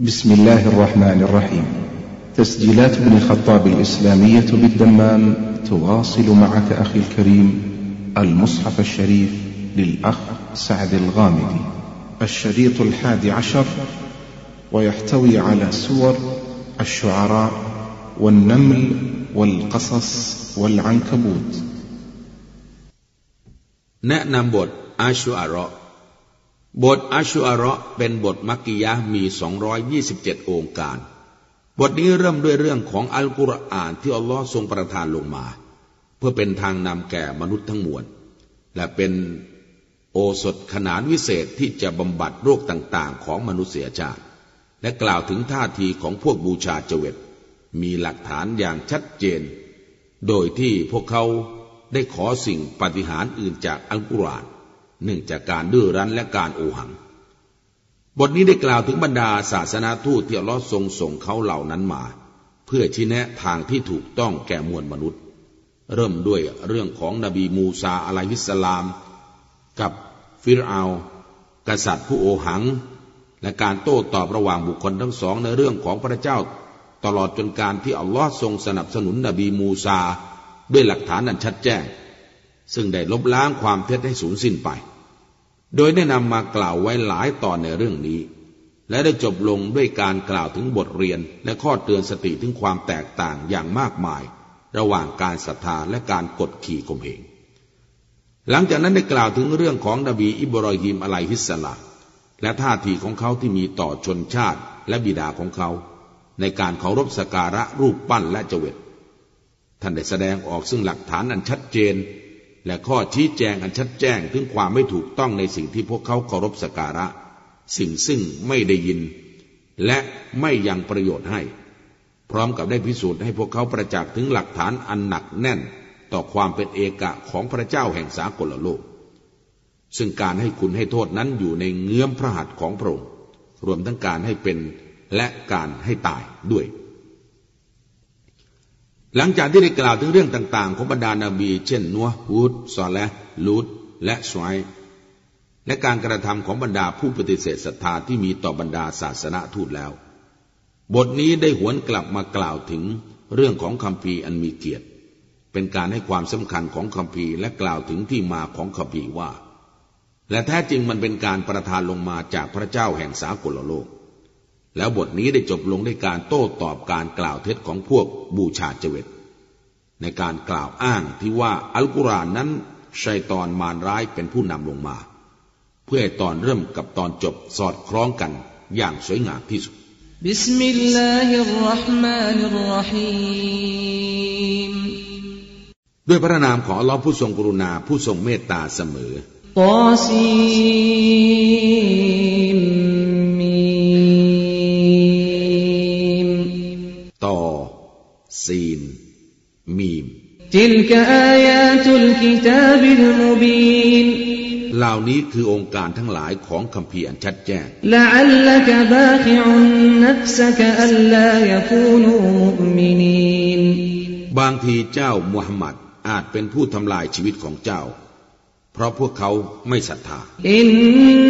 بسم الله الرحمن الرحيم. تسجيلات ابن الخطاب الإسلامية بالدمام تواصل معك أخي الكريم المصحف الشريف للأخ سعد الغامدي. الشريط الحادي عشر ويحتوي على سور الشعراء والنمل والقصص والعنكبوت. نأنبوت الشعراء บทอาชูอาระบทอาชูอาระเป็นบทมักกิยะมี 227 องค์การ บทนี้เริ่มด้วยเรื่องของอัลกุรอานที่อัลลอฮ์ทรงประทานลงมา เพื่อเป็นทางนำแก่มนุษย์ทั้งมวล และเป็นโอสถขนานวิเศษที่จะบำบัดโรคต่างๆ ของมนุษยชาติ และกล่าวถึงท่าทีของพวกบูชาเจวิตมีหลักฐานอย่างชัดเจน โดยที่พวกเขาได้ขอสิ่งปฏิหารอื่นจากอัลกุรอาน เนื่องจากการดื้อรั้นและการโอหัง บทนี้ได้กล่าวถึงบรรดาศาสนาทูตที่อัลลอฮ์ทรงส่งเขาเหล่านั้นมา เพื่อชี้แนะทางที่ถูกต้องแก่มวลมนุษย์ เริ่มด้วยเรื่องของนบีมูซาอะลัยฮิสสลาม กับฟิรอากษัตริย์ผู้โอหัง และการโต้ตอบระหว่างบุคคลทั้งสองในเรื่องของพระเจ้า ตลอดจนการที่อัลลอฮ์ทรงสนับสนุนนบีมูซาด้วยหลักฐานอันชัดแจ้ง ซึ่งได้ลบล้างความเท็จให้สูญสิ้นไป โดยได้นำมากล่าวไว้หลายตอนในเรื่องนี้ และได้จบลงด้วยการกล่าวถึงบทเรียนและข้อเตือนสติถึงความแตกต่างอย่างมากมาย ระหว่างการศรัทธาและการกดขี่ข่มเหง หลังจากนั้นได้กล่าวถึงเรื่องของนบีอิบรอฮิมอะไลฮิสสลาและท่าทีของเขาที่มีต่อชนชาติและบิดาของเขา ในการเคารพสการะรูปปั้นและเจวิตท่านได้แสดงออกซึ่งหลักฐานอันชัดเจน และข้อชี้แจงอันชัดแจ้งถึงความไม่ถูกต้องในสิ่งที่พวกเขาเคารพสการะ สิ่งซึ่งไม่ได้ยิน และไม่ยังประโยชน์ให้ พร้อมกับได้พิสูจน์ให้พวกเขาประจักษ์ถึงหลักฐานอันหนักแน่น ต่อความเป็นเอกะของพระเจ้าแห่งสากลโลก ซึ่งการให้คุณให้โทษนั้นอยู่ในเงื้อมพระหัตถ์ของพระองค์รวมทั้งการให้เป็นและการให้ตายด้วย หลังจากที่ได้กล่าวถึงเรื่องต่างๆ ของบรรดานาบี เช่น นัวฮูดซอและลูดและสไยและการกระทำของบรรดาผู้ปฏิเสธศรัทธาที่มีต่อบรรดาศาสนาทูตแล้ว บทนี้ได้หวนกลับมากล่าวถึงเรื่องของคำพีอันมีเกียรติ เป็นการให้ความสำคัญของคัมภีร์และกล่าวถึงที่มาของคัมภีร์ว่า และแท้จริงมันเป็นการประทานลงมาจากพระเจ้าแห่งสากลโลก แล้วบทนี้ได้จบลงด้วยการโต้ตอบการกล่าวเท็จของพวกบูชาเจว็ดในการกล่าวอ้างที่ว่าอัลกุรอานนั้นชัยตอนมารร้ายเป็นผู้นำลงมา เพื่อให้ตอนเริ่มกับตอนจบสอดคล้องกันอย่างสวยงามที่สุดبسم الله الرحمن الرحيمมด้วยพระนามของอัลลอฮ์ผู้ทรงกรุณาผู้ทรงเมตตาเสมอตอซี ซีน มีม ติลกอายาตุลกิตาบิลมุบีนเหล่านี้คือองค์การทั้งหลายของคำพีอันชัดแจ้งละอัลลกบาคิอุนนัฟสกอัลลายคูนูมุมินีนบางทีเจ้ามุฮัมมัดอาจเป็นผู้ทำลายชีวิตของเจ้า เพราะพวกเขาไม่ศรัทธาอิน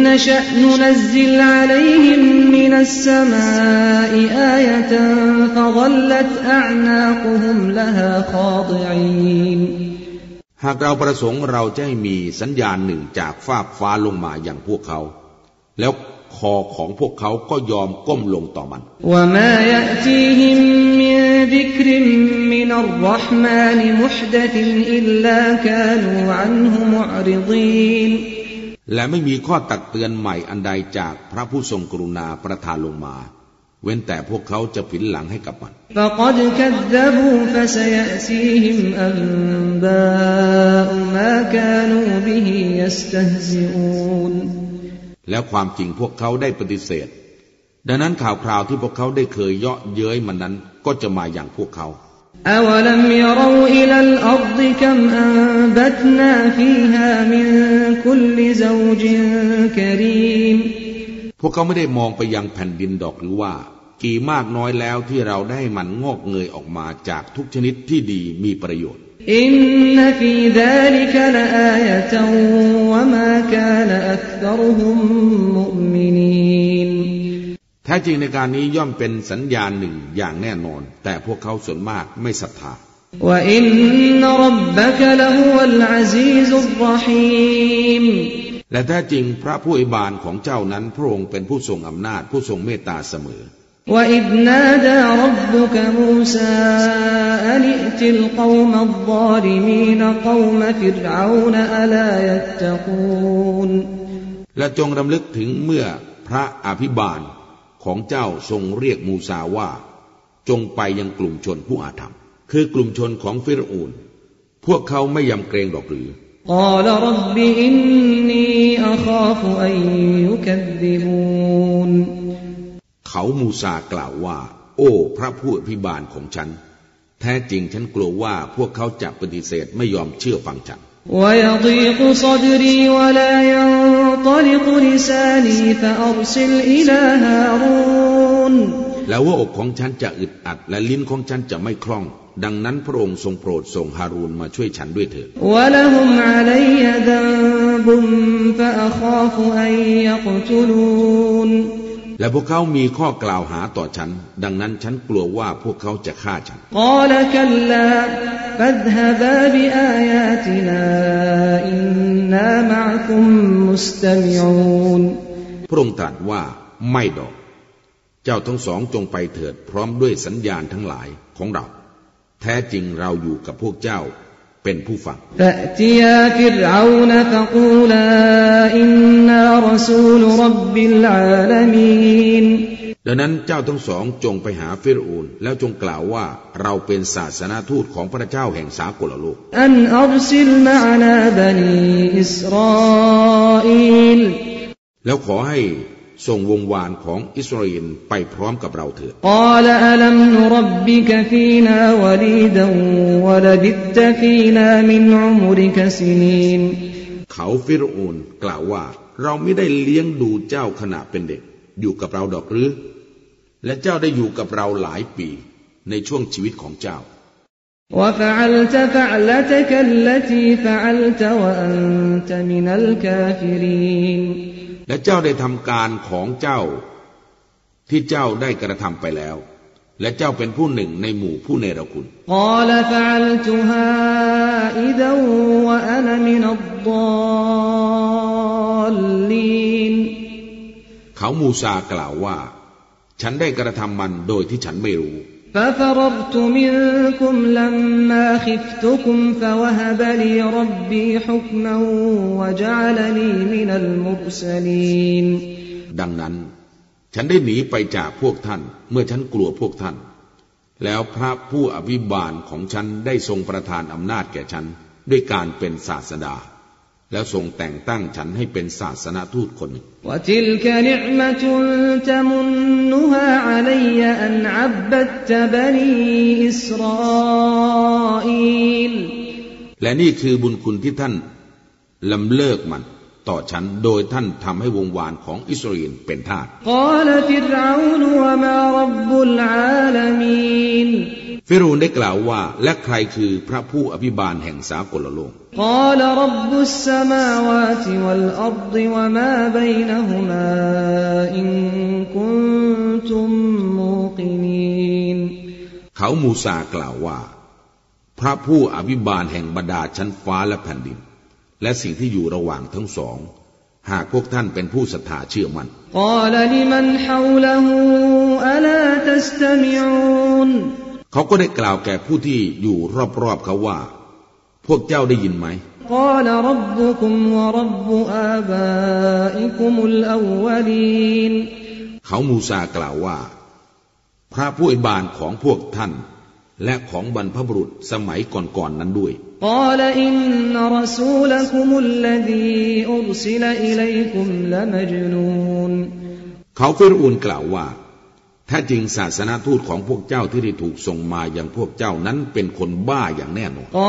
นชะนุนซิลอะลัยฮิมมินัสสมาอิอายะตันฟะฎลัตอะนากุฮุมละฮาคอฎอีนหากเราประสงค์เราจะให้มีสัญญาณหนึ่งจากฟากฟ้าลงมาอย่างพวกเขา แล้ว คอของพวกเขาก็ยอมก้มลงต่อมันและไม่มีข้อตักเตือนใหม่อันใดจากพระผู้ทรงกรุณาประทานลงมา เว้นแต่พวกเขาจะผินหลังให้กับมัน ف แล้วความจริงพวกเขาได้ปฏิเสธ ดังนั้นข่าวคราวที่พวกเขาได้เคยเยาะเย้ยมันนั้นก็จะมาอย่างพวกเขา أولم يروا إلى الأرض كم أنبتنا فيها من كل زوج كريم พวกเขาไม่ได้มองไปยังแผ่นดินดอกหรือว่า กี่มากน้อยแล้วที่เราได้มันงอกเงยออกมาจากทุกชนิดที่ดีมีประโยชน์ อินนฟีดาลิกลอายะตัวะมาคานอักษรุฮุมมุมินีนแ ท้จริงในการนี้ย่อมเป็นสัญญาณหนึ่งอย่างแน่นอน แต่พวกเขาส่วนมากไม่ศรัทธา وإن ربك لهو العزيز الرحيم และแท้จริงพระผู้อภิบาลของเจ้านั้นพระองค์เป็นผู้ทรงอำนาจผู้ทรงเมตตาเสมอ وإذ نادى ربك موسى أن ائت القوم الظالمين قوم فرعون ألا يتقون และจงรำลึกถึงเมื่อพระอภิบาลของเจ้าทรงเรียกมูซาว่า จงไปยังกลุ่มชนผู้อาธรรม คือกลุ่มชนของฟิรอูนพวกเขาไม่ยำเกรงหรอกหรือ قال رب إني أخاف أن يكذبون เขามูซากล่าวว่า โอ้ พระผู้อภิบาลของฉัน แท้จริงฉันกลัวว่าพวกเขาจะปฏิเสธไม่ยอมเชื่อฟังฉันแล้วว่าอกของฉันจะอึดอัด และลิ้นของฉันจะไม่คล่อง ดังนั้นพระองค์ทรงโปรดส่งฮารูนมาช่วยฉันด้วยเถิดและ และพวกเขามีข้อกล่าวหาต่อฉัน ดังนั้นฉันกลัวว่าพวกเขาจะฆ่าฉันพระองค์ตรัสว่าไม่ดอก เจ้าทั้งสองจงไปเถิดพร้อมด้วยสัญญาณทั้งหลายของเรา แท้จริงเราอยู่กับพวกเจ้า เป็นผู้ฟังดังนั้นเจ้าทั้งสองจงไปหาฟิรูนแล้วจงกล่าวว่าเราเป็นศาสนาทูตของพระเจ้าแห่งสากลโลกอันอัลซิลมานาบนีอิสราอลแล้วขอให้ ส่งวงวานของอิสราเอลไปพร้อมกับเราเถิด قال ألم نربك فينا وليدا ولبثت فينا من عمرك سنين เขาฟิรอูนกล่าวว่า เราไม่ได้เลี้ยงดูเจ้าขณะเป็นเด็ก อยู่กับเราดอกหรือ และเจ้าได้อยู่กับเราหลายปีในช่วงชีวิตของเจ้า وفعلت فعلتك التي فعلت وأنت من الكافرين และเจ้าได้ทำการของเจ้า ที่เจ้าได้กระทำไปแล้ว และเจ้าเป็นผู้หนึ่งในหมู่ผู้เนรคุณเขามูซากล่าวว่า ฉันได้กระทำมันโดยที่ฉันไม่รู้ ففررت منكم لما خفتكم فوهب لي ربي حكما وجعلني من المرسلين ดังนั้น ฉันได้หนีไปจากพวกท่าน เมื่อฉันกลัวพวกท่าน แล้วพระผู้อภิบาลของฉันได้ทรงประทานอำนาจแก่ฉัน ด้วยการเป็นศาสดา แล้วทรงแต่งตั้งฉันให้เป็นศาสนาทูตคนหนึ่งและนี่คือบุญคุณที่ท่านลำเลิกมัน ต่อฉันโดยท่านทำให้วงวานของอิสราเอลเป็นทาส ฟิรูนได้กล่าวว่าและใครคือพระผู้อภิบาลแห่งสากลโลกกล่าวรับบุสมาวาติวัลอัรดิวมาบัยนหุมาอินคุนตุมมูกินีนเขามูซากล่าวว่า พระผู้อภิบาลแห่งบรรดาชั้นฟ้าและแผ่นดิน และสิ่งที่อยู่ระหว่างทั้งสอง หากพวกท่านเป็นผู้ศรัทธาเชื่อมัน่น เขาก็ได้กล่าวแก่ผู้ที่อยู่รอบๆเขาว่า พวกเจ้าได้ยินไหมเขามูซากล่าวว่า พระผู้อิบานของพวกท่าน และของบรรพบุรุษสมัยก่อนๆนนั้นด้วยเขาฟิรูนกล่าวว่า ถ้าจริงศาสนาทูตของพวกเจ้าที่ได้ถูกส่งมาอย่างพวกเจ้านั้นเป็นคนบ้าอย่างแน่นอนก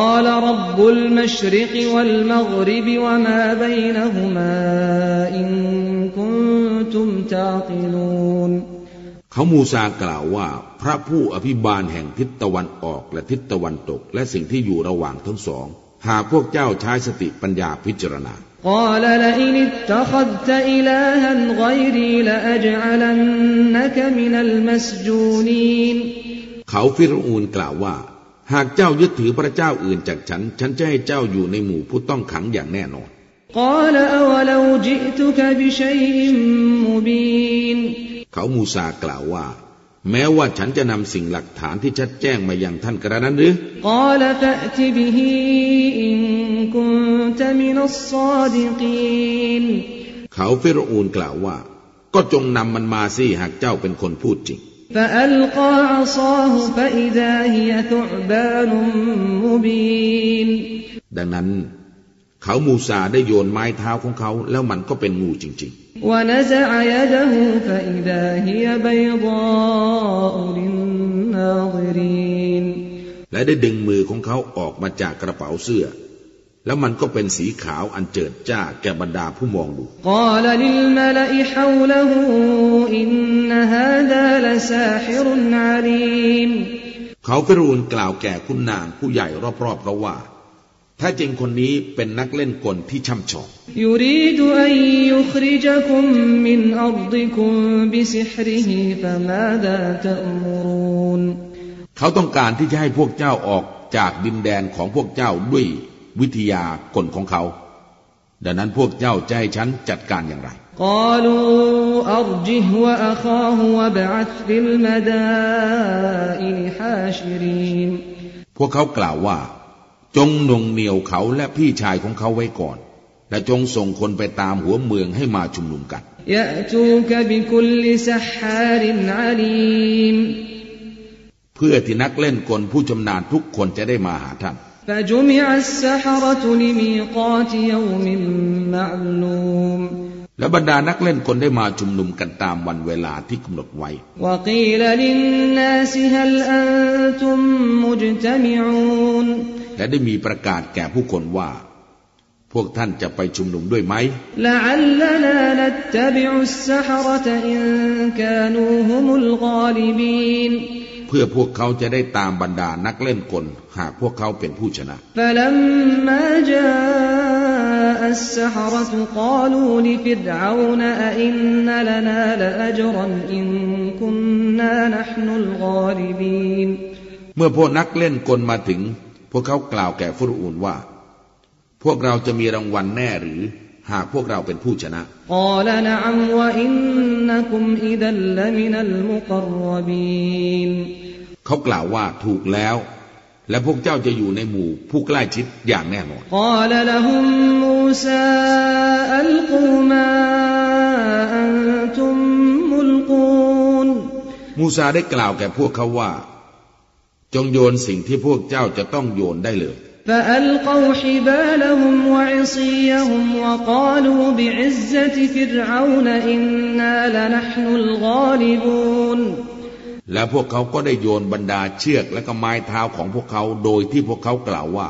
รมุมมูซากล่าวว่า พระผู้อภิบาลแห่งทิศตะวันออกและทิศตะวันตก และสิ่งที่อยู่ระหว่างทั้งสอง หากพวกเจ้าใช้สติปัญญาพิจารณา قال لئن اتخذت إلها غيري لأجعلنك من المسجونين เขาฟิรอูนกล่าวว่า หากเจ้ายึดถือพระเจ้าอื่นจากฉัน ฉันจะให้เจ้าอยู่ในหมู่ผู้ต้องขังอย่างแน่นอน قال أولو جئتك بشيء مبين เขามูซากล่าวว่า แม้ว่าฉันจะนำสิ่งหลักฐานที่ชัดแจ้งมายังท่านกระนั้นหรือ قال فأت به إن كنت من الصادقين เขาฟิรอูนกล่าวว่า ก็จงนำมันมาสิหากเจ้าเป็นคนพูดจริง فألقى عصاه فإذا هي ثعبان مبين ดังนั้น เขามูซาได้โยนไม้เท้าของเขา แล้วมันก็เป็นงูจริง ونزع يده فإذا هي بيضاء للناظرين ๆ และได้ดึงมือของเขาออกมาจากกระเป๋าเสื้อ แล้วมันก็เป็นสีขาวอันเจิดจ้าแก่บรรดาผู้มองดูเขาฟิรูนกล่าวแก่คุณนางผู้ใหญ่รอบๆเขาว่า ถ้าจริงคนนี้เป็นนักเล่นกลที่ช่ำชองเขาต้องการที่จะให้พวกเจ้าออกจากดินแดนของพวกเจ้าด้วย วิทยากลของเขา ดังนั้นพวกเจ้าจะให้ฉันจัดการอย่างไรพวกเขากล่าวว่า จงนงเหนียวเขาและพี่ชายของเขาไว้ก่อน และจงส่งคนไปตามหัวเมืองให้มาชุมนุมกันเพื่อที่นักเล่นกลผู้ชำนาญทุกคนจะได้มาหาท่าน และบรรดานักเล่นคนได้มาชุมนุมกันตามวันเวลาที่กำหนดไว้ และได้มีประกาศแก่ผู้คนว่า พวกท่านจะไปชุมนุมด้วยไหม เพื่อพวกเขาจะได้ตามบรรดานักเล่นกล หากพวกเขาเป็นผู้ชนะเมื่อพวกนักเล่นกลมาถึง พวกเขากล่าวแก่ฟุรูนว่า พวกเราจะมีรางวัลแน่หรือ หากพวกเราเป็นผู้ชนะเขากล่าวว่าถูกแล้ว และพวกเจ้าจะอยู่ในหมู่ผู้ใกล้ชิดอย่างแน่นอนมูซาได้กล่าวแก่พวกเขาว่า จงโยนสิ่งที่พวกเจ้าจะต้องโยนได้เลย فألقوا حبالهم وعصيهم وقالوا بعزة فرعون إنا لنحن الغالبون และพวกเขาก็ได้โยนบรรดาเชือกและก็ไม้เท้าของพวกเขาโดยที่พวกเขากล่าวว่า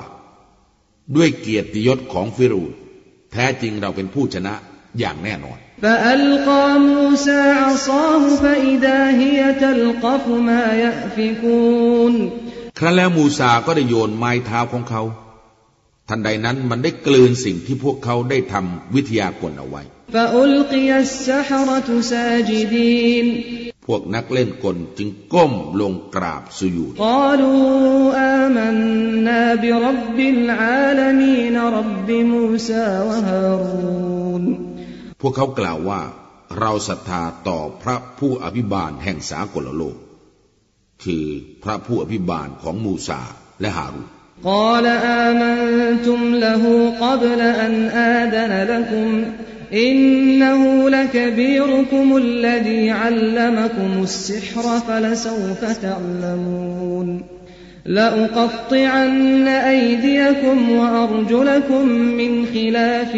ด้วยเกียรติยศของฟิรูนแท้จริงเราเป็นผู้ชนะอย่างแน่นอน فألقى موسى عصاه فإذا هي تلقف ما يأفكون ครั้นแล้วมูซาก็ได้โยนไม้เท้าของเขา ทันใดนั้นมันได้กลืนสิ่งที่พวกเขาได้ทำวิทยากลเอาไว้ พวกนักเล่นกลจึงก้มลงกราบสุยูดพวกเขากล่าวว่า เราศรัทธาต่อพระผู้อภิบาลแห่งสากลโลก คือพระผู้อภิบาลของมูซาและฮารูน قال آمنتم له قبل أن آذن لكم إنه لكبيركم الذي علمكم السحر فلسوف تعلمون لأقطعن أيديكم وأرجلكم من خلاف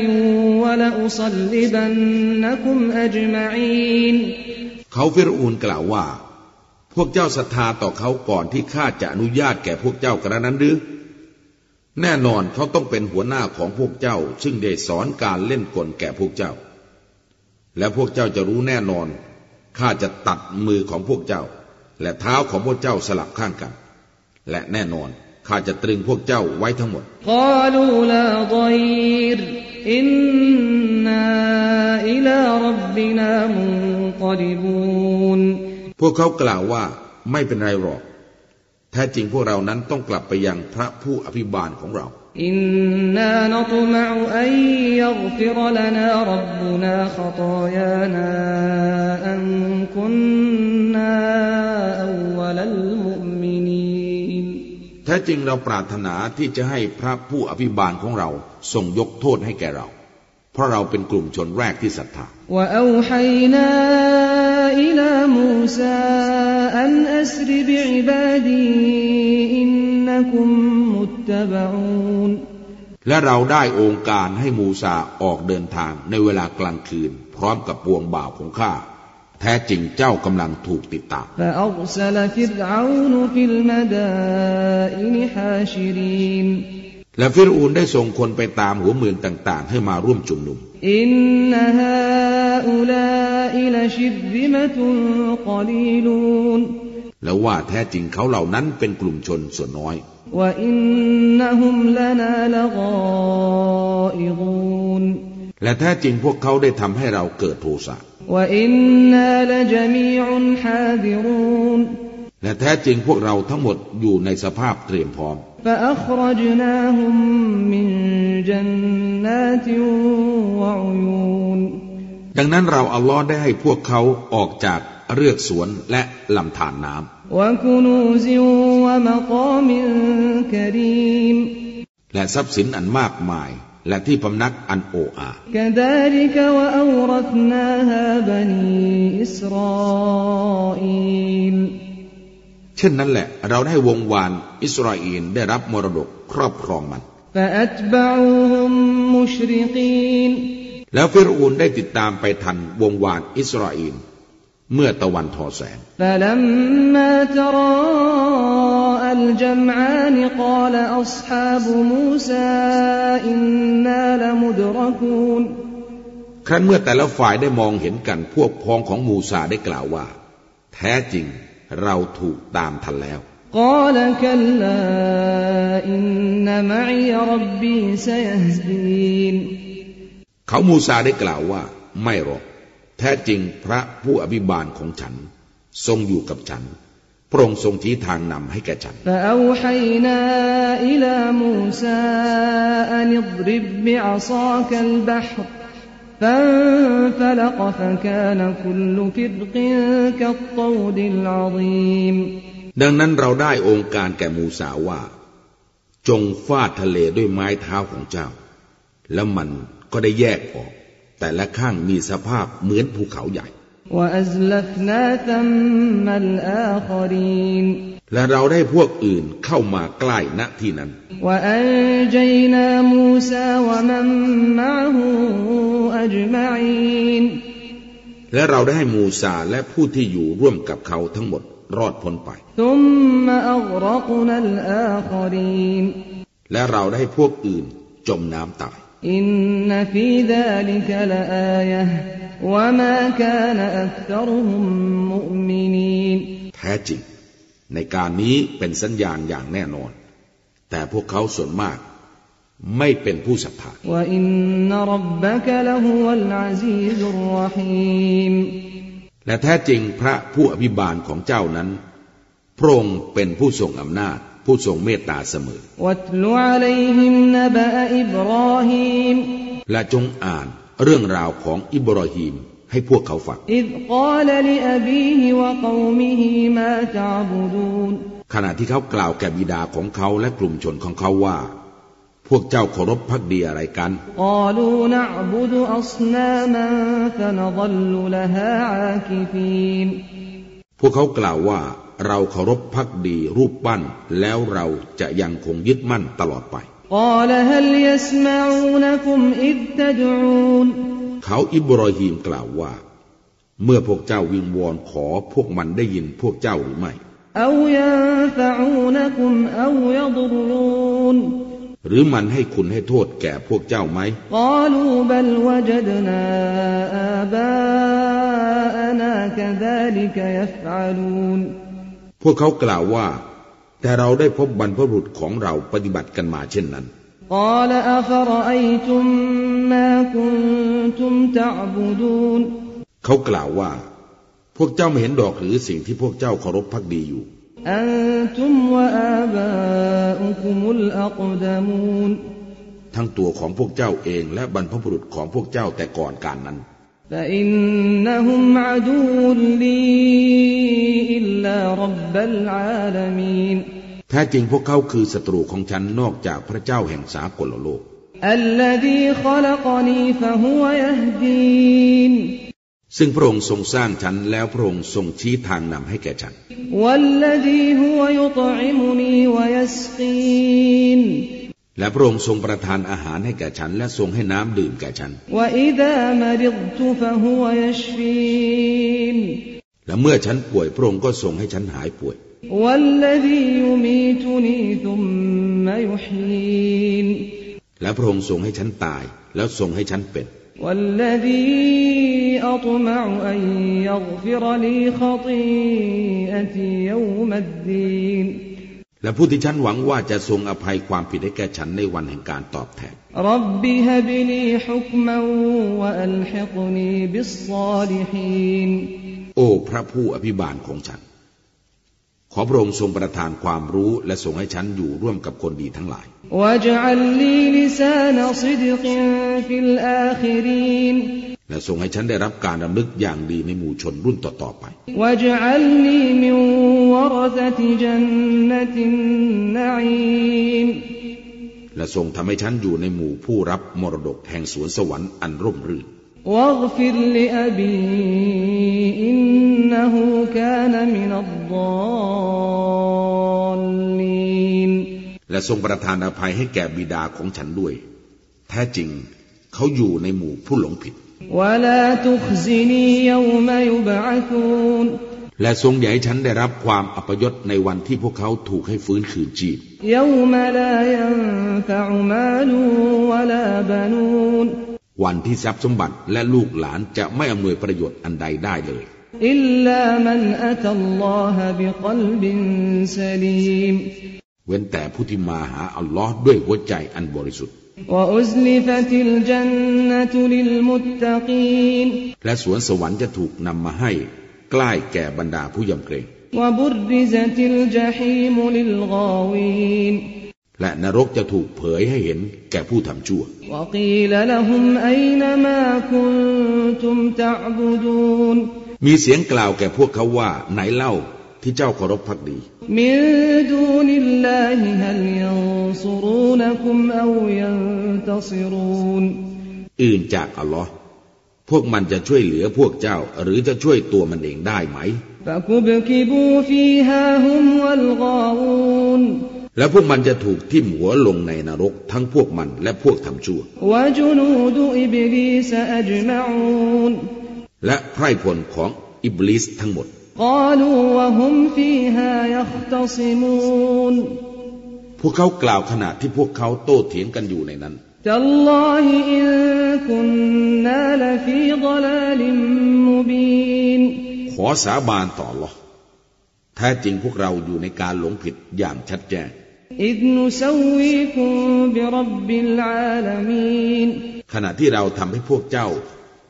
ولأصلبنكم أجمعين เขาฟิรอูนกล่าวว่า พวกเจ้าศรัทธาต่อเขาก่อนที่ข้าจะอนุญาตแก่พวกเจ้ากระนั้นหรือ แน่นอนเขาต้องเป็นหัวหน้าของพวกเจ้า ซึ่งได้สอนการเล่นกลแก่พวกเจ้า และพวกเจ้าจะรู้แน่นอนข้าจะตัดมือของพวกเจ้า และเท้าของพวกเจ้าสลับข้างกัน และแน่นอนข้าจะตรึงพวกเจ้าไว้ทั้งหมดอินนาอิลารับบินามุนกริบูน พวกเขากล่าวว่าไม่เป็นไรหรอก แท้จริงพวกเรานั้นต้องกลับไปยังพระผู้อภิบาลของเราอินนานตมาอันยัฟิรลนารับบุนาขตายานาอันคุนนาอวลัลมุมินีนแท้จริงเราปรารถนาที่จะให้พระผู้อภิบาลของเราส่งยกโทษให้แก่เรา เพราะเราเป็นกลุ่มชนแรกที่ศรัทธา إلى موسى أن أسر بعبادي إنكم متبعون และเราได้องค์การให้มูซาออกเดินทางในเวลากลางคืน พร้อมกับปวงบ่าวของข้า แท้จริงเจ้ากำลังถูกติดตาม فأرسل และฟิรูนได้ส่งคนไปตามหัวเมืองต่างๆ ให้มาร่วมจุมนุม อินนฮาอุลาอิลชิบิมตุกลีลูนแล้วว่าแท้จริงเขาเหล่านั้นเป็นกลุ่มชนส่วนน้อยว่าอินนหุมลานาลกอิกูนและแท้จริงพวกเขาได้ทำให้เราเกิดโทสะว่าอินนาลจมีอุนฮาดิรูนและแท้จริงพวกเราทั้งหมดอยู่ในสภาพเตรียมพร้อม فأخرجناهم من جنات وعيون ดังนั้นเราอัลลอฮ์ได้ให้พวกเขาออกจากเรือกสวนและลำธารน้ำ وكنوز ومقام كريم และทรัพย์สินอันมากมาย และที่พำนักอันโออา เช่นนั้นแหละเราได้วงวานอิสราเอลได้รับมรดกครอบครองมันแล้วฟิรูนได้ติดตามไปทันวงวานอิสราเอลเมื่อตะวันทอแสงครั้นเมื่อแต่ละฝ่ายได้มองเห็นกันพวกพ้องของมูซาได้กล่าวว่า แท้จริง เราถูกตามทันแล้ว قال كلا إن معي ربي سيهدين เขามูซาได้กล่าวว่า ไม่หรอก แท้จริงพระผู้อภิบาลของฉัน ทรงอยู่กับฉัน พระองค์ทรงชี้ทางนำให้แก่ฉัน فأوحينا إلى موسى فانفلق فكان كل فرق كالطود العظيم ดังนั้นเราได้องค์การแก่มูซาว่า จงฟาดทะเลด้วยไม้เท้าของเจ้า แล้วมันก็ได้แยกออก แต่ละข้างมีสภาพเหมือนภูเขาใหญ่ وأزلفنا ثم الآخرين และเราได้พวกอื่นเข้ามาใกล้ณที่นั้น และเราได้ให้มูซาและผู้ที่อยู่ร่วมกับเขาทั้งหมดรอดพ้นไป และเราได้พวกอื่นจมน้ำตาย อินนฟีซาลิกลาอายะวะมากานอักษรุมมุมินีนแท้จริง ในการนี้เป็นสัญญาณอย่างแน่นอน แต่พวกเขาส่วนมาก ไม่เป็นผู้ศรัทธาและแท้จริงพระผู้อภิบาลของเจ้านั้น พระองค์เป็นผู้ทรงอำนาจ ผู้ทรงเมตตาเสมอ และจงอ่านเรื่องราวของอิบรอฮีมให้พวกเขาฟังขณะที่เขากล่าวแก่บิดาของเขาและกลุ่มชนของเขาว่า พวกเจ้าเคารพพักดีอะไรกัน พวกเขากล่าวว่า เราเคารพพักดีรูปปั้น แล้วเราจะยังคงยึดมั่นตลอดไป เขาอิบรอฮีมกล่าวว่า เมื่อพวกเจ้าวิงวอนขอพวกมันได้ยินพวกเจ้าหรือไม่หรือมันให้คุณให้โทษแก่พวกเจ้าไหม พวกเขากล่าวว่า แต่เราได้พบบรรพบุรุษของเราปฏิบัติกันมาเช่นนั้นเขากล่าวว่า พวกเจ้าไม่เห็นดอกหรือสิ่งที่พวกเจ้าเคารพพักดีอยู่ทั้งตัวของพวกเจ้าเองและบรรพบุรุษของพวกเจ้าแต่ก่อนการนั้น فإنهم عدو لي إلا رب العالمين แท้จริงพวกเขาคือศัตรูของฉันนอกจากพระเจ้าแห่งสากลโลก الذي خلقني فهو يهدين ซึ่งพระองค์ทรงสร้างฉันแล้วพระองค์ทรงชี้ทางนำให้แก่ฉัน والذي هو يطعمني ويسقين และพระองค์ทรงประทานอาหารให้แก่ฉัน และทรงให้น้ำดื่มแก่ฉัน และเมื่อฉันป่วยพระองค์ก็ทรงให้ฉันหายป่วย และพระองค์ทรงให้ฉันตาย แล้วทรงให้ฉันเป็น และพระองค์ทรงให้ฉันตาย และผู้ที่ฉันหวังว่าจะทรงอภัยความผิดให้แก่ฉันในวันแห่งการตอบแทนโอ้พระผู้อภิบาลของฉัน ขอพระองค์ทรงประทานความรู้และทรงให้ฉันอยู่ร่วมกับคนดีทั้งหลาย ว และทรงให้ฉันได้รับการดำลึกอย่างดีในหมู่ชนรุ่นต่อๆไป และทรงทำให้ฉันอยู่ในหมู่ผู้รับมรดกแห่งสวนสวรรค์อันร่มรื่นและทรงประทานอภัยให้แก่บิดาของฉันด้วย แท้จริง เขาอยู่ในหมู่ผู้หลงผิด ولا تخزني يوم يبعثون และทรงอย่าให้ฉันได้รับความอัปยศในวันที่พวกเขาถูกให้ฟื้นคืนชีพ يوم لا ينفع مال ولا بنون วันที่ทรัพย์สมบัติและลูกหลานจะไม่อำนวยประโยชน์อันใดได้เลย إلا من أتى الله بقلب سليم เว้นแต่ผู้ที่มาหาอัลลอฮ์ด้วยหัวใจอันบริสุทธิ์ وأزلفت الجنة للمتقين และสวนสวรรค์จะถูกนำมาให้ ใกล้แก่บรรดาผู้ยำเกรงและนรกจะถูกเผยให้เห็นแก่ผู้ทำชั่ว มีเสียงกล่าวแก่พวกเขาว่าไหนเล่าที่เจ้าเคารพพักดี من دون الله هل ينصرونكم أو ينتصرون อื่นจากอัลลอฮ์พวกมันจะช่วยเหลือพวกเจ้า หรือจะช่วยตัวมันเองได้ไหม فكبكبوا فيها هم والغاوون และพวกมันจะถูกทิ่มหัวลงในนรกทั้งพวกมันและพวกทำชั่ว وجنود إبليس أجمعون และไพร่พลของอิบลิสทั้งหมด قالوا وهم فيها يختصمون พวกเขากล่าวขณะที่พวกเขาโต้เถียงกันอยู่ในนั้น تالله إن كنا لفي ضلال مبين ขอสาบานต่อหรอแท้จริงพวกเราอยู่ในการหลงผิดอย่างชัดแจ้ง إذ نسويكم برب العالمين ขณะที่เราทำให้พวกเจ้า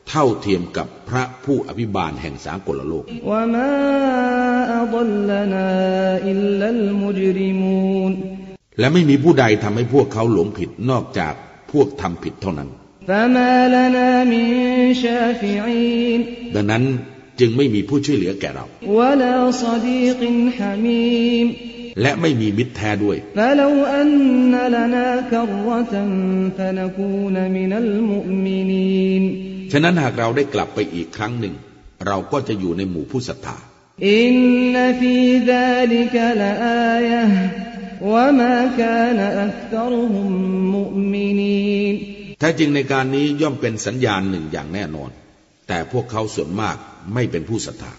เท่าเทียมกับพระผู้อภิบาลแห่งสากลโลก และไม่มีผู้ใดทำให้พวกเขาหลงผิดนอกจากพวกทำผิดเท่านั้น ดังนั้นจึงไม่มีผู้ช่วยเหลือแก่เรา และไม่มีมิตรแท้ด้วย ฉะนั้นหากเราได้กลับไปอีกครั้งหนึ่ง เราก็จะอยู่ในหมู่ผู้ศรัทธาอินนฟีซาลิกลาอายะวะมากานอักษรหุมมุมินีนแท้จริงในการนี้ย่อมเป็นสัญญาณหนึ่งอย่างแน่นอน แต่พวกเขาส่วนมากไม่เป็นผู้ศรัทธา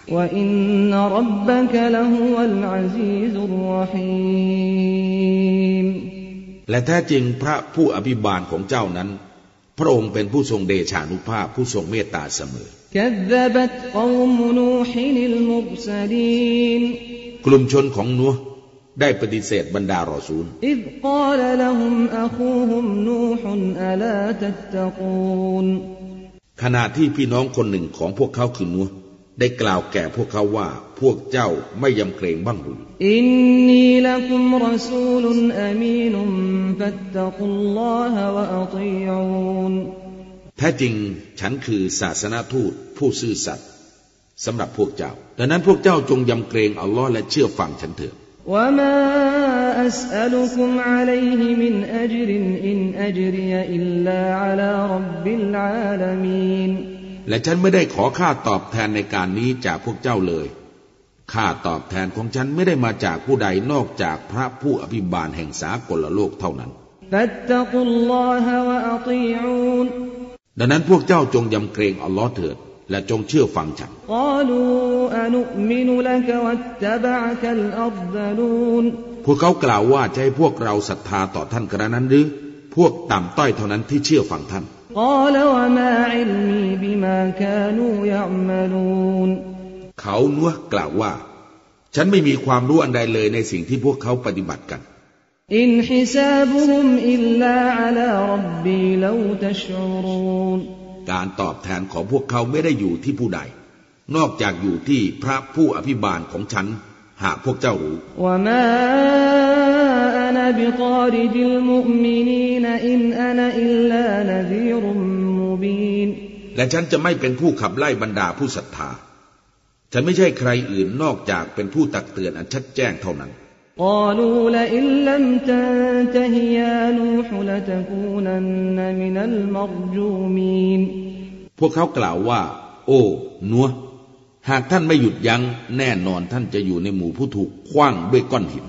และแท้จริงพระผู้อภิบาลของเจ้านั้น พระองค์เป็นผู้ทรงเดชานุภาพผู้ทรงเมตตาเสมอ กลุ่มชนของนัวได้ปฏิเสธบรรดารอซูลขณะที่พี่น้องคนหนึ่งของพวกเขาคือนัว ได้กล่าวแก่พวกเขาว่าพวกเจ้าไม่ยำเกรงบ้างหรืออินนีละคุมรสูลุนอามีนุมفاتقوا الله وأطيعونแท้จริงฉันคือศาสนทูตผู้ซื่อสัตย์สำหรับพวกเจ้า ดังนั้นพวกเจ้าจงยำเกรงอัลลอฮ์และเชื่อฟังฉันเถิดوما أسألكم عليه من أجر إن أجري إلا على رب العالمين และฉันไม่ได้ขอค่าตอบแทนในการนี้จากพวกเจ้าเลย ค่าตอบแทนของฉันไม่ได้มาจากผู้ใดนอกจากพระผู้อภิบาลแห่งสากลโลกเท่านั้น ดังนั้นพวกเจ้าจงยำเกรงอัลลอฮ์เถิด และจงเชื่อฟังฉัน พวกเขากล่าวว่าจะให้พวกเราศรัทธาต่อท่านกระนั้นหรือ พวกต่ำต้อยเท่านั้นที่เชื่อฟังท่าน เขาเนื้อกล่าวว่า ฉันไม่มีความรู้อันใดเลยในสิ่งที่พวกเขาปฏิบัติกัน อินฮิซาบุฮุมอิลลาอัลรับบีลาวตชรูนการตอบแทนของพวกเขาไม่ได้อยู่ที่ผู้ใด นอกจากอยู่ที่พระผู้อภิบาลของฉัน หากพวกเจ้ารู้วมา بطارد المؤمنين إن أنا إلا نذير مبين และฉันจะไม่เป็นผู้ขับไล่บรรดาผู้ศรัทธา ฉันไม่ใช่ใครอื่นนอกจากเป็นผู้ตักเตือนอันชัดแจ้งเท่านั้น قالوا لئن لم تنته يا نوح لتكونن من المرجومين พวกเขากล่าวว่า โอ้นัว หากท่านไม่หยุดยัง้งแน่นอนท่านจะอยู่ในหมู่ผู้ถูกคว้างด้วยก้อนหิน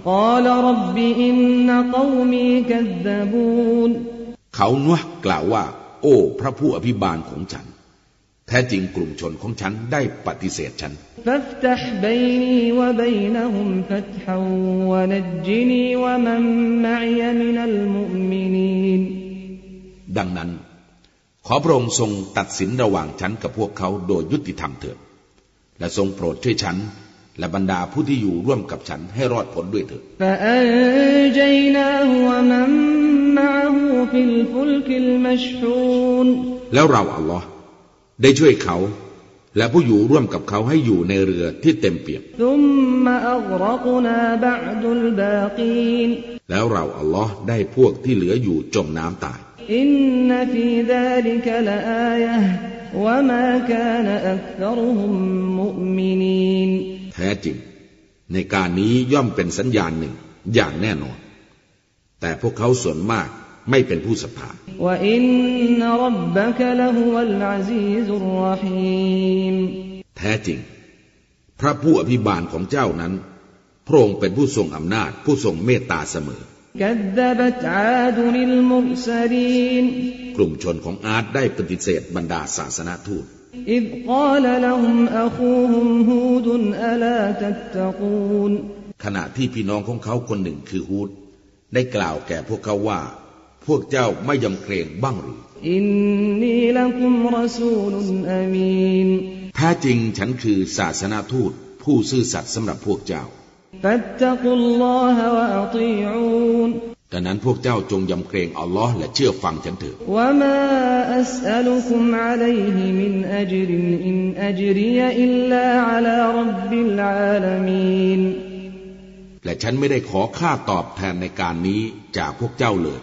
เขานัวกล่าวว่า โอ้ พระผู้อภิบาลของฉัน แท้จริงกลุ่มชนของฉันได้ปฏิเสธฉัน ดังนั้น ขอพระองค์ทรงตัดสินระหว่างฉันกับพวกเขาโดยยุติธรรมเถิด และทรงโปรดช่วยฉัน และบรรดาผู้ที่อยู่ร่วมกับฉันให้รอดพ้นด้วยเถิดแล้วเราอัลลอฮ์ได้ช่วยเขา และผู้อยู่ร่วมกับเขาให้อยู่ในเรือที่เต็มเปี่ยมแล้วเราอัลลอฮ์ได้พวกที่เหลืออยู่จมน้ำตายอินนฟีดาลิกละอายะ وما كان أكثرهم مؤمنين แท้จริง ในการนี้ย่อมเป็นสัญญาณหนึ่งอย่างแน่นอน แต่พวกเขาส่วนมากไม่เป็นผู้ศรัทธา وإن ربك لهو العزيز الرحيم แท้จริง พระผู้อภิบาลของเจ้านั้น พระองค์เป็นผู้ทรงอำนาจ ผู้ทรงเมตตาเสมอ كذبت عاد المرسلين กลุ่มชนของอาร์ตได้ปฏิเสธบรรดาศาสนาทูต إذ قال لهم أخوهم هود ألا تتقون ขณะที่พี่น้องของเขาคนหนึ่งคือฮูด ได้กล่าวแก่พวกเขาว่า พวกเจ้าไม่ยำเกรงบ้างหรือ إني لكم رسول أمين แท้จริงฉันคือศาสนาทูต ผู้ซื่อสัตย์สำหรับพวกเจ้า فاتقوا الله وأطيعون ดังนั้นพวกเจ้าจงยำเกรงอัลลอฮ์และเชื่อฟังฉันเถิดและฉันไม่ได้ขอค่าตอบแทนในการนี้จากพวกเจ้าเลย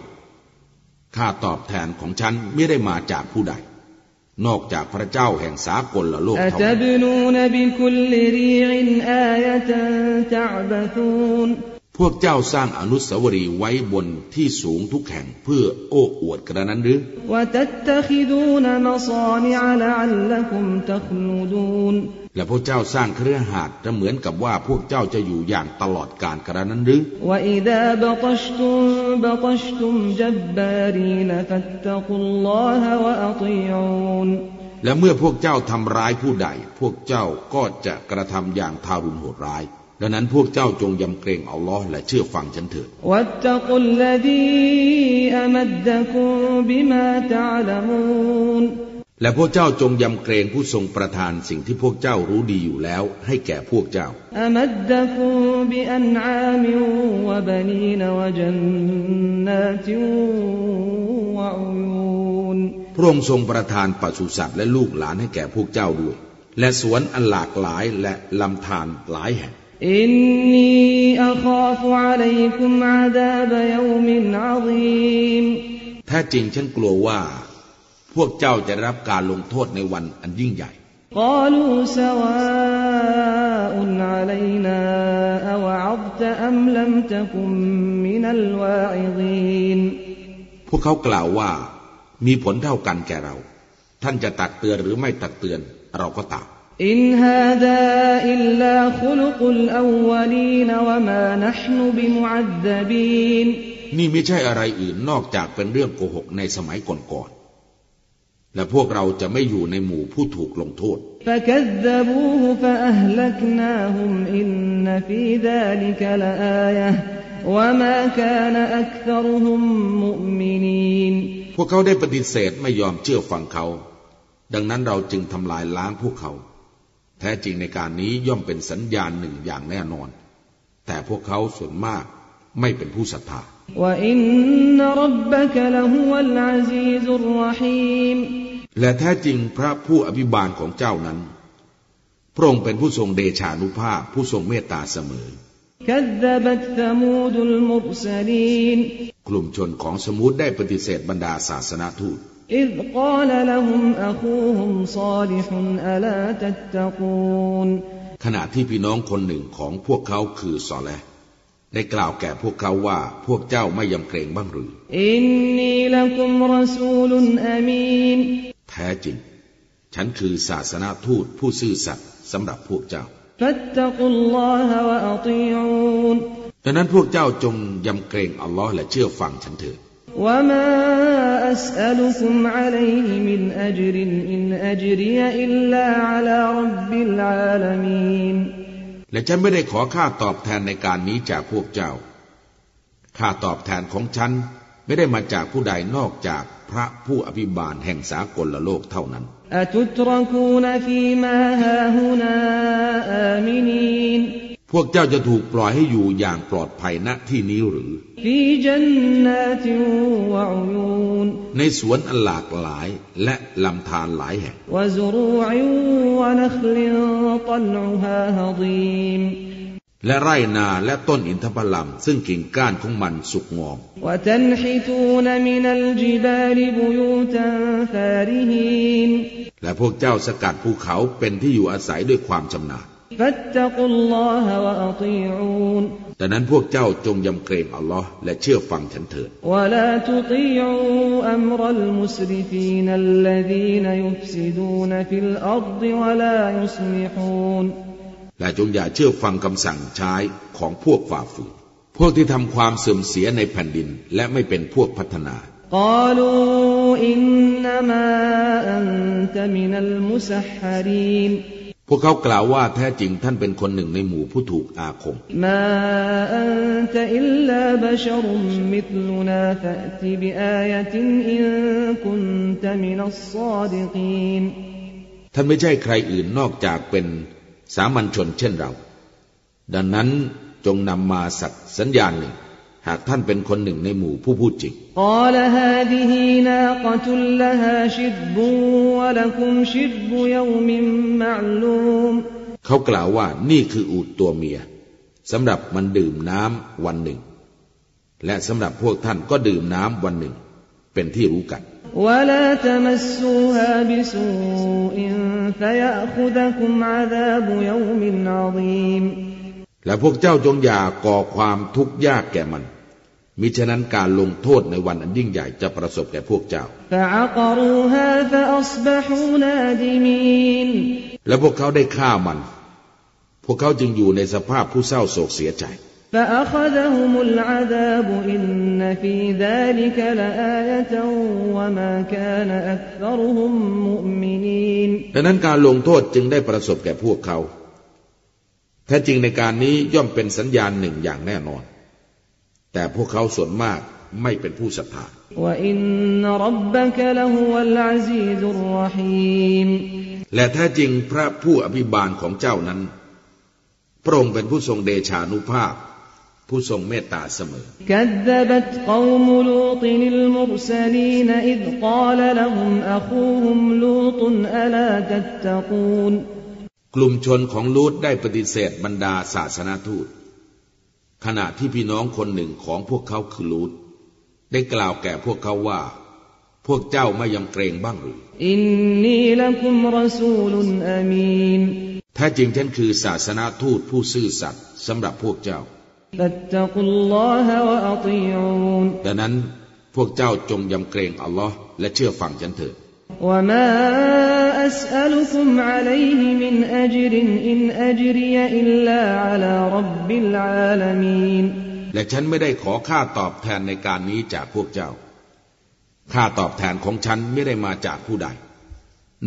ค่าตอบแทนของฉันไม่ได้มาจากผู้ใด นอกจากพระเจ้าแห่งสากลละโลกเท่านั้นพวกเจ้าสร้างอนุสาวรีย์ไว้บนที่สูงทุกแห่งเพื่อโอ้อวดกระนั้นหรือ และพวกเจ้าสร้างเครือหาดจะเหมือนกับว่าพวกเจ้าจะอยู่อย่างตลอดกาลกระนั้นหรือและเมื่อพวกเจ้าทำร้ายผู้ใด พวกเจ้าก็จะกระทำอย่างทารุณโหดร้าย ดังนั้นพวกเจ้าจงยำเกรงอัลลอฮ์และเชื่อฟังฉันเถิด และพวกเจ้าจงยำเกรงผู้ทรงประทานสิ่งที่พวกเจ้ารู้ดีอยู่แล้ว ให้แก่พวกเจ้า พระองค์ทรงประทานปศุสัตว์และลูกหลานให้แก่พวกเจ้าด้วย และสวนอันหลากหลายและลำธารหลายแห่งอินนีอัคาฟุอะลัยกุมอาดาบยอมินอาซีมแท้จริงฉันกลัวว่า พวกเจ้าจะรับการลงโทษในวันอันยิ่งใหญ่ พวกเขากล่าวว่า มีผลเท่ากันแก่เรา ท่านจะตักเตือนหรือไม่ตักเตือนเราก็ตัมอินฮาดาอิลลาคุลกุลอวลีนวมานะห์นุบิมุอัดบีนนี่ไม่ใช่อะไรอื่นนอกจากเป็นเรื่องโกหกในสมัยก่อนๆ และพวกเราจะไม่อยู่ในหมู่ผู้ถูกลงโทษ فكذبوه فأهلكناهم إن في ذلك لآية وما كان أكثرهم مؤمنين พวกเขาได้ปฏิเสธไม่ยอมเชื่อฟังเขา ดังนั้นเราจึงทำลายล้างพวกเขา แท้จริงในการนี้ย่อมเป็นสัญญาณหนึ่งอย่างแน่นอน แต่พวกเขาส่วนมากไม่เป็นผู้ศรัทธา وإن ربك لهو العزيز الرحيم และแท้จริงพระผู้อภิบาลของเจ้านั้น พระองค์เป็นผู้ทรงเดชานุภาพผู้ทรงเมตตาเสมอ กลุ่มชนของสมุดได้ปฏิเสธบรรดาศาสนาทูต ขณะที่พี่น้องคนหนึ่งของพวกเขาคือซอแลได้กล่าวแก่พวกเขาว่าพวกเจ้าไม่ยำเกรงบ้างหรืออินนีลักุมรสูลุนอามีน แท้จริง ฉันคือศาสนาทูตผู้ซื่อสัตย์สำหรับพวกเจ้าดังนั้นพวกเจ้าจงยำเกรงอัลลอฮ์และเชื่อฟังฉันเถิดและฉันไม่ได้ขอค่าตอบแทนในการนี้จากพวกเจ้า ค่าตอบแทนของฉันไม่ได้มาจากผู้ใดนอกจาก พระผู้อภิบาลแห่งสากลละโลกเท่านั้นพวกเจ้าจะถูกปล่อยให้อยู่อย่างปลอดภัยณที่นี้หรือ ในสวนอันหลากหลายและลำธารหลายแห่ง และไร่นาและต้นอินทผลัมซึ่งกิ่งก้านของมันสุกงอม และพวกเจ้าสกัดภูเขาเป็นที่อยู่อาศัยด้วยความชำนาญดังนั้นพวกเจ้าจงยำเกรงอัลลอฮ์และเชื่อฟังฉันเถิด และที่อยู่อำเภอของผู้ที่อยู่บนแผ่นดินและไม่ยอมรับ และจงอย่าเชื่อฟังคำสั่งใช้ของพวกฝ่าฝืน พวกที่ทำความเสื่อมเสียในแผ่นดินและไม่เป็นพวกพัฒนาพวกเขากล่าวว่าแท้จริงท่านเป็นคนหนึ่งในหมู่ผู้ถูกอาคมาตท่านไม่ใช่ใครอื่นนอกจากเป็น สามัญชนเช่นเรา ดังนั้นจงนำมาสักสัญญาณหนึ่ง หากท่านเป็นคนหนึ่งในหมู่ผู้พูดจริงเขากล่าวว่านี่คืออูดตัวเมียสำหรับมันดื่มน้ำวันหนึ่ง และสำหรับพวกท่านก็ดื่มน้ำวันหนึ่ง เป็นที่รู้กัน ولا تمسوها بسوء فيأخذكم عذاب يوم عظيم และพวกเจ้าจงอย่าก่อความทุกข์ยากแก่มัน มิฉะนั้นการลงโทษในวันอันยิ่งใหญ่จะประสบแก่พวกเจ้า فعقروها فأصبحوا نادمين และพวกเขาได้ฆ่ามัน พวกเขาจึงอยู่ในสภาพผู้เศร้าโศกเสียใจ فأخذهم العذاب إن في ذلك لآية وما كان أكثرهم مؤمنين ดังนั้นการลงโทษจึงได้ประสบแก่พวกเขา แท้จริงในการนี้ย่อมเป็นสัญญาณหนึ่งอย่างแน่นอน แต่พวกเขาส่วนมาก ไม่เป็นผู้ศรัทธา وإن ربك لهو العزيز الرحيم และแท้จริงพระผู้อภิบาลของเจ้านั้น พระองค์เป็นผู้ทรงเดชานุภาพ ผู้ทรงเมตตาเสมอ كذبت قوم لوط المرسلين إذ قال لهم أخوهم لوط ألا تتقون กลุ่มชนของลูตได้ปฏิเสธบรรดาศาสนาทูต ขณะที่พี่น้องคนหนึ่งของพวกเขาคือลูตได้กล่าวแก่พวกเขาว่า พวกเจ้าไม่ยำเกรงบ้างหรือ إني لكم رسول أمين แท้จริงฉันคือศาสนาทูตผู้ซื่อสัตย์สำหรับพวกเจ้า فاتقوا الله وأطيعون ดังนั้นพวกเจ้าจงยำเกรงอัลลอฮ์และเชื่อฟังฉันเถิดและฉันไม่ได้ขอค่าตอบแทนในการนี้จากพวกเจ้า ค่าตอบแทนของฉันไม่ได้มาจากผู้ใด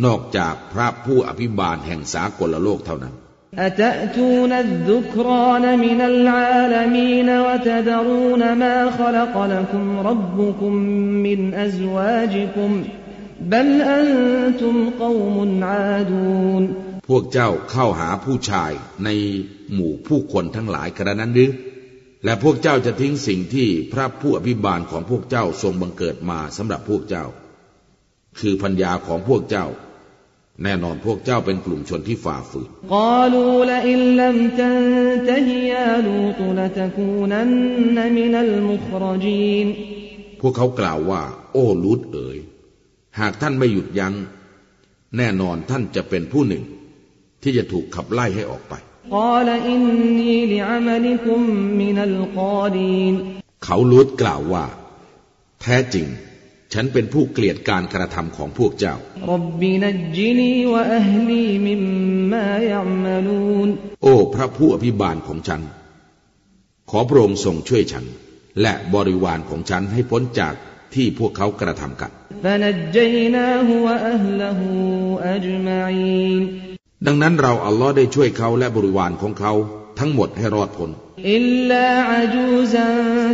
นอกจากพระผู้อภิบาลแห่งสากลโลกเท่านั้น أتأتون الذكران من العالمين وتذرون ما خلق لكم ربكم من أزواجكم بل أنتم قوم عادون พวกเจ้าเข้าหาผู้ชายในหมู่ผู้คนทั้งหลายกระนั้นหรือ และพวกเจ้าจะทิ้งสิ่งที่พระผู้อภิบาลของพวกเจ้าทรงบังเกิดมาสำหรับพวกเจ้า คือพัญญาของพวกเจ้า แน่นอนพวกเจ้าเป็นกลุ่มชนที่ฝ่าฝืนพวกเขากล่าวว่า โอ้ลูตเอ๋ย หากท่านไม่หยุดยัง้ง แน่นอนท่านจะเป็นผู้หนึ่ง ที่จะถูกขับไล่ให้ออกไป เขาลูตกล่าวว่า แท้จริง ฉันเป็นผู้เกลียดการกระทำของพวกเจ้า โอ้ พระผู้อภิบาลของฉัน ขอพระองค์ทรงช่วยฉัน และบริวารของฉันให้พ้นจากที่พวกเขากระทำกัน ดังนั้นเราอัลลอฮ์ได้ช่วยเขาและบริวารของเขาทั้งหมดให้รอดพ้นإلا عجوزا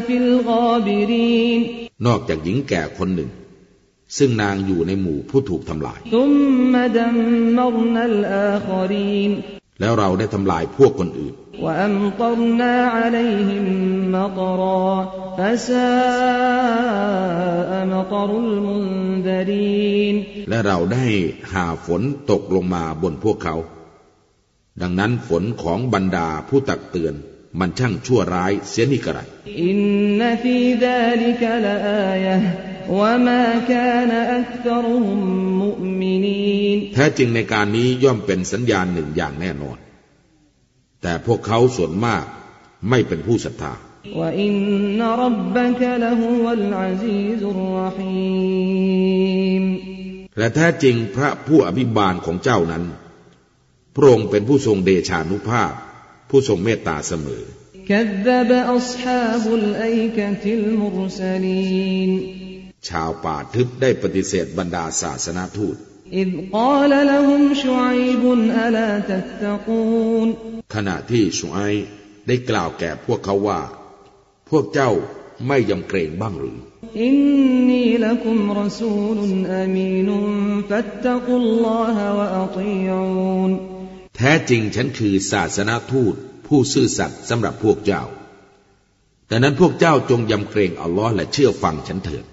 في الغابرين นอกจากหญิงแก่คนหนึ่ง ซึ่งนางอยู่ในหมู่ผู้ถูกทำลาย แล้วเราได้ทำลายพวกคนอื่น และเราได้หาฝนตกลงมาบนพวกเขา ดังนั้นฝนของบรรดาผู้ตักเตือน มันช่างชั่วร้ายเสียนี่กระไรอินนฟีดาลิกลาอายะวะมากานอักษรุมมุมินีนแท้จริงในการนี้ย่อมเป็นสัญญาณหนึ่งอย่างแน่นอน แต่พวกเขาส่วนมากไม่เป็นผู้ศรัทธาและแท้จริงพระผู้อภิบาลของเจ้านั้น พระองค์เป็นผู้ทรงเดชานุภาพ ผู้ทรงเมตตาเสมอชาวป่าทึบได้ปฏิเสธบรรดาศาสนาทูตขณะที่ชุไอได้กล่าวแก่พวกเขาว่า พวกเจ้าไม่ยำเกรงบ้างหรือ อินนีลักุมรสูลุามีนุนฟัตตักุลลอฮะวะอัติ แท้จริงฉันคือศาสนาทูตผู้ซื่อสัตย์สำหรับพวกเจ้า แต่นั้นพวกเจ้าจงยำเกรงอัลลอฮ์และเชื่อฟังฉันเถิด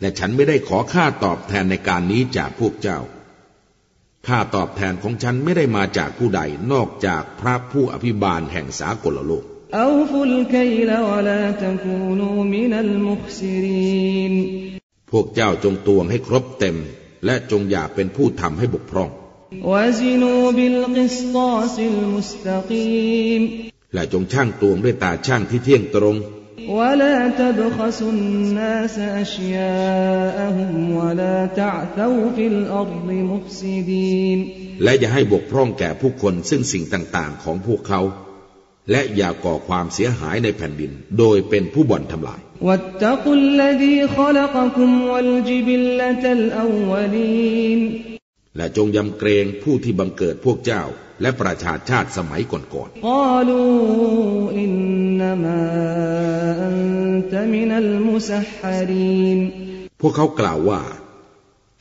และฉันไม่ได้ขอค่าตอบแทนในการนี้จากพวกเจ้า ค่าตอบแทนของฉันไม่ได้มาจากผู้ใดนอกจากพระผู้อภิบาลแห่งสากลโลก พวกเจ้าจงตวงให้ครบเต็ม และจงอย่าเป็นผู้ทำให้บกพร่อง และจงช่างตวงด้วยตาช่างที่เที่ยงตรง ولا تبخسوا الناس أشياءهم ولا تعثوا في الأرض مفسدين และอย่าให้บกพร่องแก่ผู้คนซึ่งสิ่งต่างๆ ของพวกเขา และอย่าก่อความเสียหายในแผ่นดิน โดยเป็นผู้บ่อนทำลาย واتقوا الذي خلقكم والجبلة الأولين และจงยำเกรงผู้ที่บังเกิดพวกเจ้า และประชาชาติสมัยก่อนๆพวกเขากล่าวว่า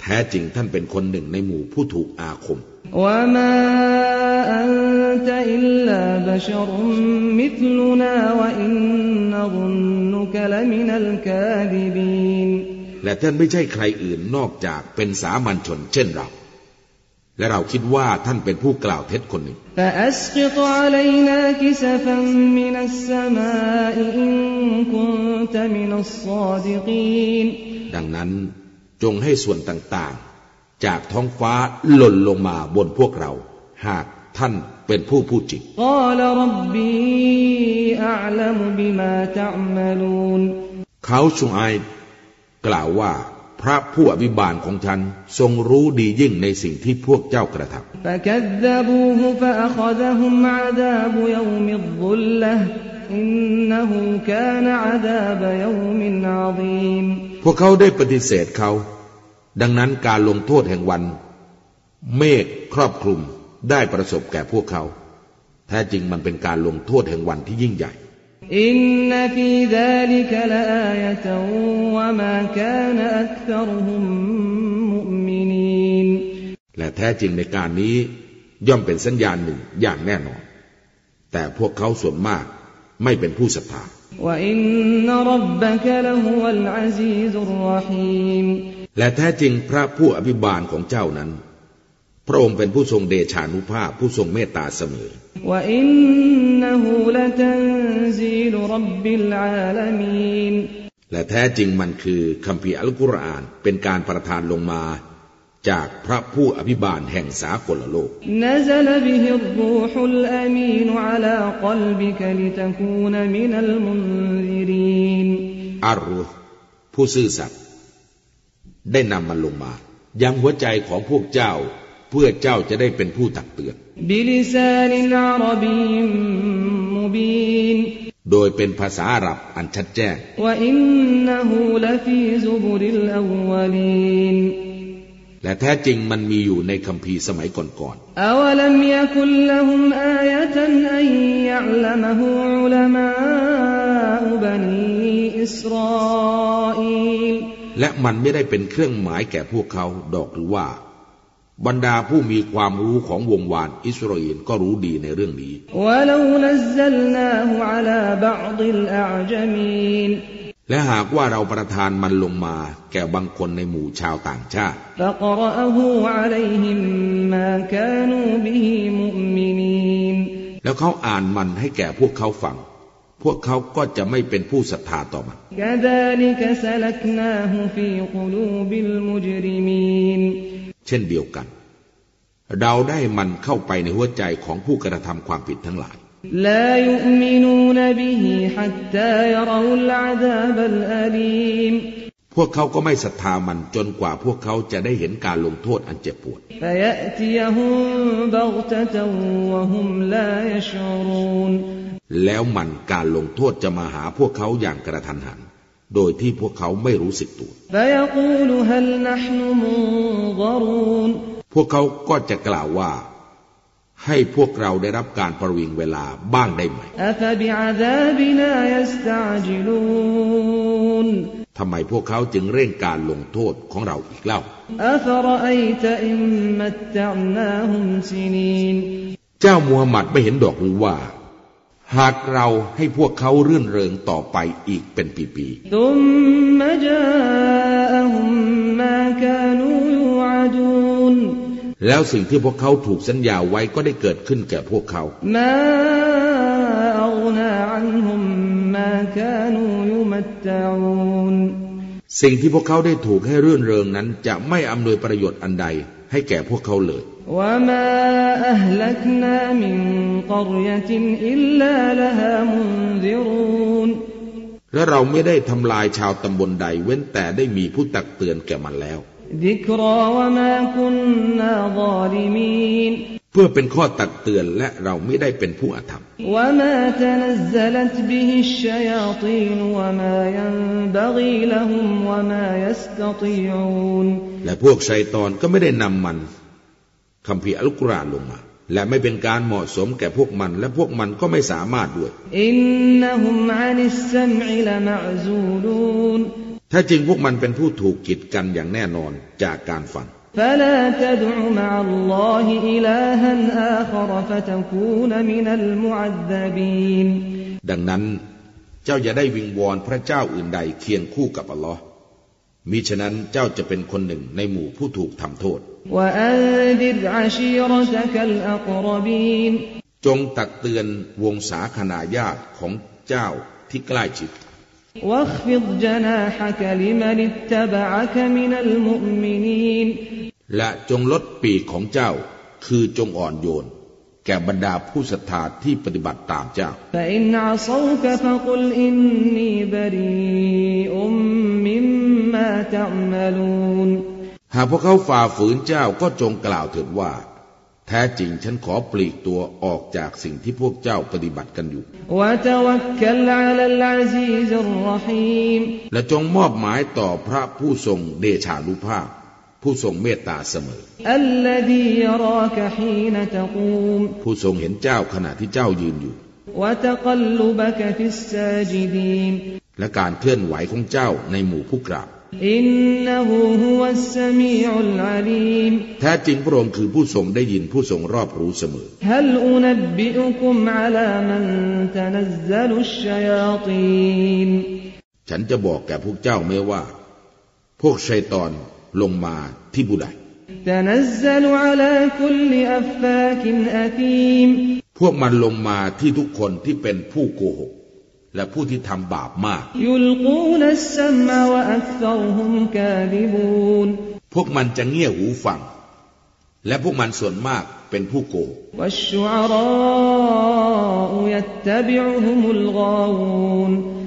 แท้จริงท่านเป็นคนหนึ่งในหมู่ผู้ถูกอาคมและท่านไม่ใช่ใครอื่นนอกจากเป็นสามัญชนเช่นเรา และเราคิดว่าท่านเป็นผู้กล่าวเท็จคนหนึ่งดังนั้นจงให้ส่วนต่างๆ จากท้องฟ้าหล่นลงมาบนพวกเรา หากท่านเป็นผู้พูดจริงเขาชุงไอกล่าวว่า พระผู้อภิบาลของฉันทรงรู้ดียิ่งในสิ่งที่พวกเจ้ากระทำพวกเขาได้ปฏิเสธเขา ดังนั้นการลงโทษแห่งวัน เมฆครอบคลุมได้ประสบแก่พวกเขา แท้จริงมันเป็นการลงโทษแห่งวันที่ยิ่งใหญ่ อินนฟีซาลิกละอายะตวมากานอักษรฮุมมุมินีนและแท้จริงในการนี้ย่อมเป็นสัญญาณหนึ่งอย่างแน่นอน แต่พวกเขาส่วนมากไม่เป็นผู้ศรัทธาและแท้จริงพระผู้อภิบาลของเจ้านั้น พระองค์เป็นผู้ทรงเดชานุภาพผู้ทรงเมตตาเสมอ และแท้จริงมันคือคำพีอัลกุรอานเป็นการประทานลงมา จากพระผู้อภิบาลแห่งสากลโลก อารุผู้ซื่อสัตย์ได้นำมันลงมายังหัวใจของพวกเจ้า เพื่อเจ้าจะได้เป็นผู้ตักเตือนโดยเป็นภาษาอรับอันชัดแจ้งและแท้จริงมันมีอยู่ในคัมภีร์สมัยก่อนๆและมันไม่ได้เป็นเครื่องหมายแก่พวกเขาดอกหรือว่า บรรดาผู้มีความรู้ของวงวานอิสราเอลก็รู้ดีในเรื่องนี้ และหากว่าเราประทานมันลงมาแก่บางคนในหมู่ชาวต่างชาติ แล้วเขาอ่านมันให้แก่พวกเขาฟัง พวกเขาก็จะไม่เป็นผู้ศรัทธาต่อมัน เช่นเดียวกัน เราได้มันเข้าไปในหัวใจของผู้กระทำความผิดทั้งหลาย พวกเขาก็ไม่ศรัทธามันจนกว่าพวกเขาจะได้เห็นการลงโทษอันเจ็บปวด แล้วมันการลงโทษจะมาหาพวกเขาอย่างกระทันหัน โดยที่พวกเขาไม่รู้สึกตัว พวกเขาก็จะกล่าวว่า ให้พวกเราได้รับการประวิงเวลาบ้างได้ไหม ทำไมพวกเขาจึงเร่งการลงโทษของเราอีกเล่า เจ้ามูฮัมหมัดไม่เห็นดอกหรือว่า หากเราให้พวกเขาเรื่อนเริงต่อไปอีกเป็นปีๆแล้วสิ่งที่พวกเขาถูกสัญญาไว้ก็ได้เกิดขึ้นแก่พวกเขา สิ่งที่พวกเขาได้ถูกให้เรื่อนเริงนั้นจะไม่อำนวยประโยชน์อันใด ให้แก่พวกเขาเลยและเราไม่ได้ทำลายชาวตำบลใดเว้นแต่ได้มีผู้ตักเตือนแก่มันแล้ว พื่อเป็นข้อตักเตือนและเราไม่ได้เป็นผู้อาธรรม และพวกชัยตอนก็ไม่ได้นำมันคำพีอัลกุรอานลงมา และไม่เป็นการเหมาะสมแก่พวกมัน และพวกมันก็ไม่สามารถด้วยถ้าจริงพวกมันเป็นผู้ถูกกีดกันอย่างแน่นอนจากการฟัง فلا تدع مع الله إلها آخر فتكون من المعذبين ดังนั้นเจ้าอย่าได้วิงวอนพระเจ้าอื่นใดเคียงคู่กับอัลลอฮ์มิฉะนั้นเจ้าจะเป็นคนหนึ่งในหมู่ผู้ถูกทำโทษ وأنذر عشيرتك الأقربين จงตักเตือนวงศาคณาญาติของเจ้าที่ใกล้ชิด และจงลดปีกของเจ้า คือจงอ่อนโยน แก่บรรดาผู้ศรัทธาที่ปฏิบัติตามเจ้า หากพวกเขาฝ่าฝืนเจ้าก็จงกล่าวถึงว่า แท้จริงฉันขอปลีกตัวออกจากสิ่งที่พวกเจ้าปฏิบัติกันอยู่ และจงมอบหมายต่อพระผู้ทรงเดชานุภาพ ผู้ทรงเมตตาเสมอ ผู้ทรงเห็นเจ้าขณะที่เจ้ายืนอยู่ และการเคลื่อนไหวของเจ้าในหมู่ผู้กราบ อินนะฮูฮุวสมีอุลอาลีมแท้จริงพระองค์คือผู้ทรงได้ยินผู้ทรงรอบรู้เสมอฮัลอุนบบิอุคุมอลามันตะนัซลุชชยาตีนฉันจะบอกแก่พวกเจ้าไหมว่า พวกชัยตอนลงมาที่บุไดตะนัซลุอลาคุลอัฟฟากินอะทีมพวกมันลงมาที่ทุกคนที่เป็นผู้โกหก และผู้ที่ทำบาปมาก พวกมันจะเงี่ยหูฟัง และพวกมันส่วนมากเป็นผู้โกง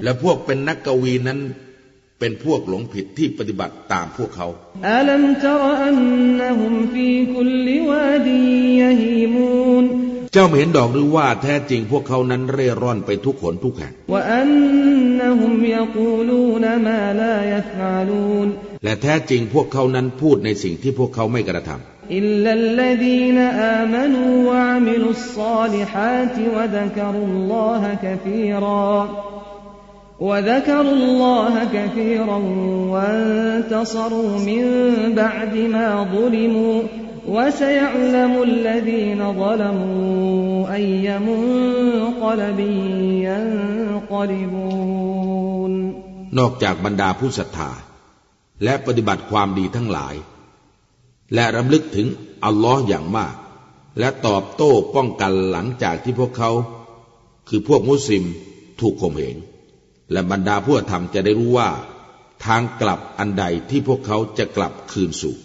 และพวกเป็นนักกวีนั้นเป็นพวกหลงผิดที่ปฏิบัติตามพวกเขา อัลมตรอันนหุมฟีคุลวาดียฮีมูน เจ้าไม่เห็นดอกหรือว่าแท้จริงพวกเขานั้นเร่ร่อนไปทุกขนทุกแห่ง وأنهم يقولون ما لا يفعلون และแท้จริงพวกเขานั้นพูดในสิ่งที่พวกเขาไม่กระทำ إلا الذين آمنوا وعملوا الصالحات وذكروا الله كثيرا وذكروا الله كثيرا وانتصروا من بعد ما ظلموا وسيعلم الذين ظلموا أي منقلب ينقلبون นอกจากบรรดาผู้ศรัทธา และปฏิบัติความดีทั้งหลาย และรำลึกถึงอัลลอฮ์อย่างมาก และตอบโต้ป้องกันหลังจากที่พวกเขา คือพวกมุสลิมถูกข่มเหงและบรรดาผู้ธรรมจะได้รู้ว่า ทางกลับอันใดที่พวกเขาจะกลับคืนสู่